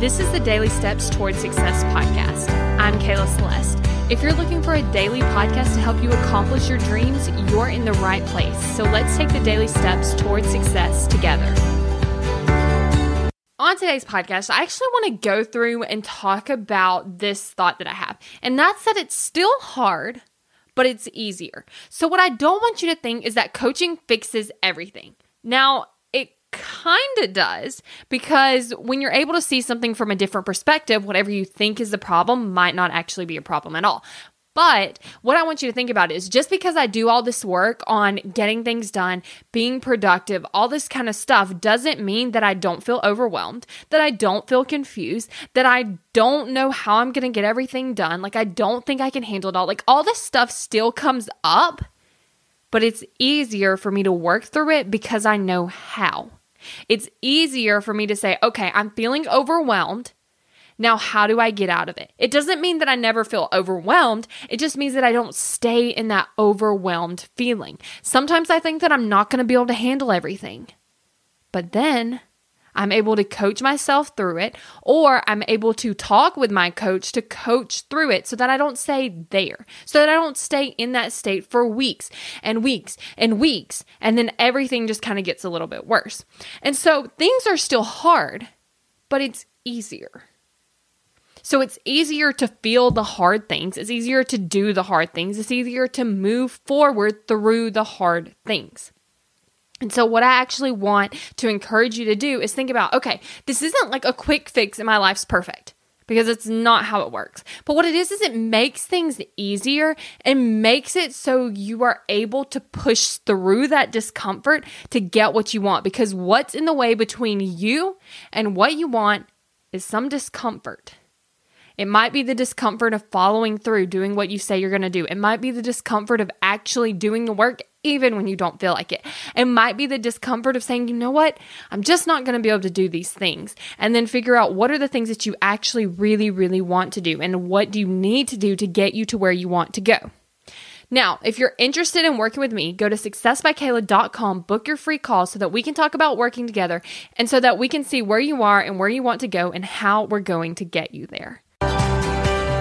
This is the Daily Steps Towards Success podcast. I'm Kayla Celeste. If you're looking for a daily podcast to help you accomplish your dreams, you're in the right place. So let's take the daily steps towards success together. On today's podcast, I actually want to go through and talk about this thought that I have, and that's that it's still hard, but it's easier. So, what I don't want you to think is that coaching fixes everything. Now, kind of does because when you're able to see something from a different perspective, whatever you think is the problem might not actually be a problem at all. But what I want you to think about is just because I do all this work on getting things done, being productive, all this kind of stuff doesn't mean that I don't feel overwhelmed, that I don't feel confused, that I don't know how I'm going to get everything done. Like, I don't think I can handle it all. Like, all this stuff still comes up, but it's easier for me to work through it because I know how. It's easier for me to say, okay, I'm feeling overwhelmed. Now, how do I get out of it? It doesn't mean that I never feel overwhelmed. It just means that I don't stay in that overwhelmed feeling. Sometimes I think that I'm not going to be able to handle everything. But then I'm able to coach myself through it, or I'm able to talk with my coach to coach through it so that I don't stay there, so that I don't stay in that state for weeks and weeks and weeks, and then everything just kind of gets a little bit worse. And so things are still hard, but it's easier. So it's easier to feel the hard things. It's easier to do the hard things. It's easier to move forward through the hard things. And so, what I actually want to encourage you to do is think about okay, this isn't like a quick fix and my life's perfect because it's not how it works. But what it is, is it makes things easier and makes it so you are able to push through that discomfort to get what you want. Because what's in the way between you and what you want is some discomfort. It might be the discomfort of following through, doing what you say you're going to do. It might be the discomfort of actually doing the work even when you don't feel like it. It might be the discomfort of saying, you know what, I'm just not going to be able to do these things. And then figure out what are the things that you actually really, really want to do and what do you need to do to get you to where you want to go. Now, if you're interested in working with me, go to successbykayla.com, book your free call so that we can talk about working together and so that we can see where you are and where you want to go and how we're going to get you there.